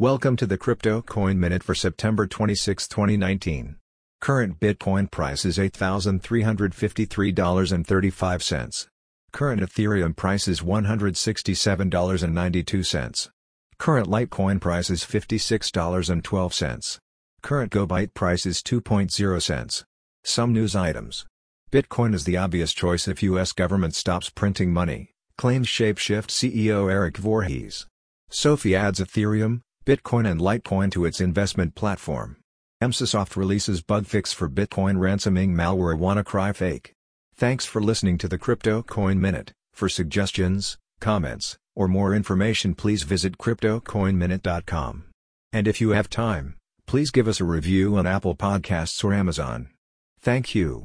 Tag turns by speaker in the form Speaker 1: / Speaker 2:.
Speaker 1: Welcome to the Crypto Coin Minute for September 26, 2019. Current Bitcoin price is $8,353.35. Current Ethereum price is $167.92. Current Litecoin price is $56.12. Current GoByte price is 2.0 cents. Some news items. Bitcoin is the obvious choice if US government stops printing money, claims Shapeshift CEO Eric Voorhees. SoFi adds Ethereum, Bitcoin and Litecoin to its investment platform. Emsisoft releases bug fix for Bitcoin ransoming malware WannaCry fake. Thanks for listening to the Crypto Coin Minute. For suggestions, comments, or more information please visit cryptocoinminute.com. And if you have time, please give us a review on Apple Podcasts or Amazon. Thank you.